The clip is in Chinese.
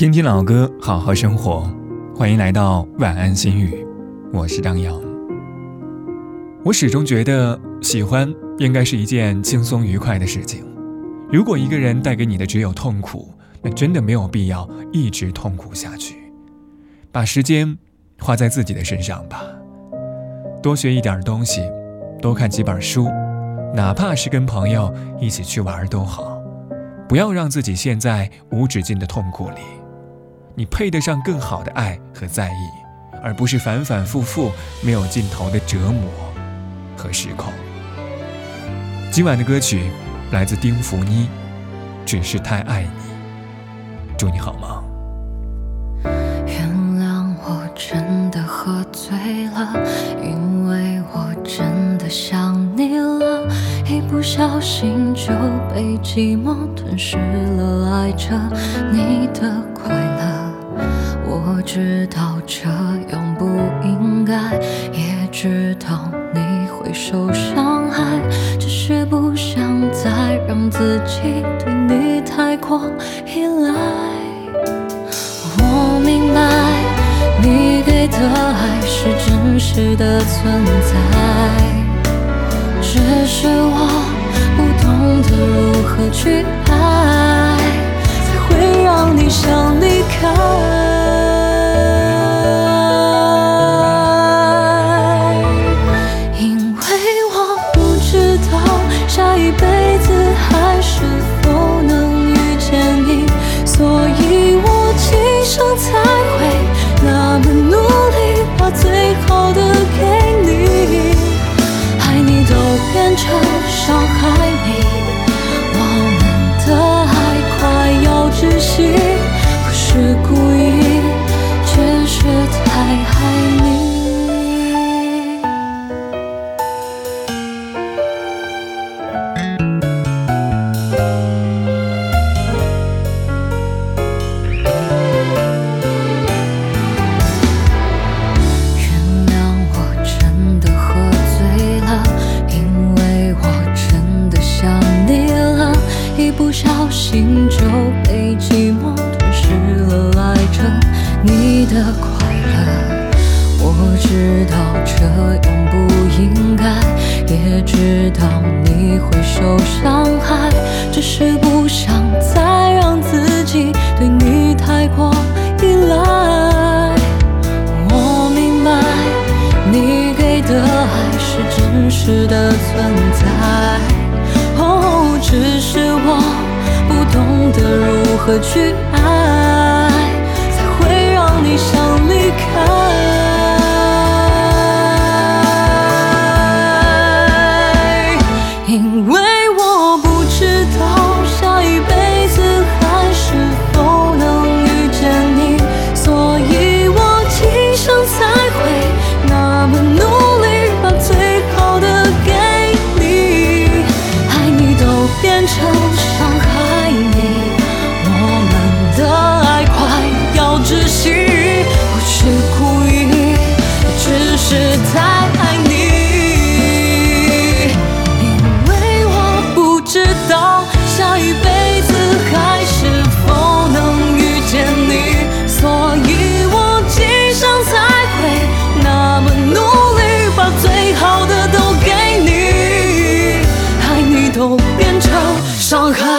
听听老歌，好好生活。欢迎来到晚安心语，我是张扬。我始终觉得，喜欢应该是一件轻松愉快的事情。如果一个人带给你的只有痛苦，那真的没有必要一直痛苦下去。把时间花在自己的身上吧，多学一点东西，多看几本书，哪怕是跟朋友一起去玩都好。不要让自己陷在无止境的痛苦里。你配得上更好的爱和在意，而不是反反复复没有尽头的折磨和失控。今晚的歌曲来自丁福妮，只是太爱你。祝你好梦。原谅我真的喝醉了，因为我真的想你了，一不小心就被寂寞吞噬了，爱着你的。知道这样不应该，也知道你会受伤害，只是不想再让自己对你太过依赖。我明白你给的爱是真实的存在，只是我不懂得如何去一不小心就被寂寞吞噬了爱着你的快乐，我知道这样不应该，也知道你会受伤害，只是不想再让自己对你太过依赖。我明白你给的爱是真实的存在，哦，只是我去爱。伤害。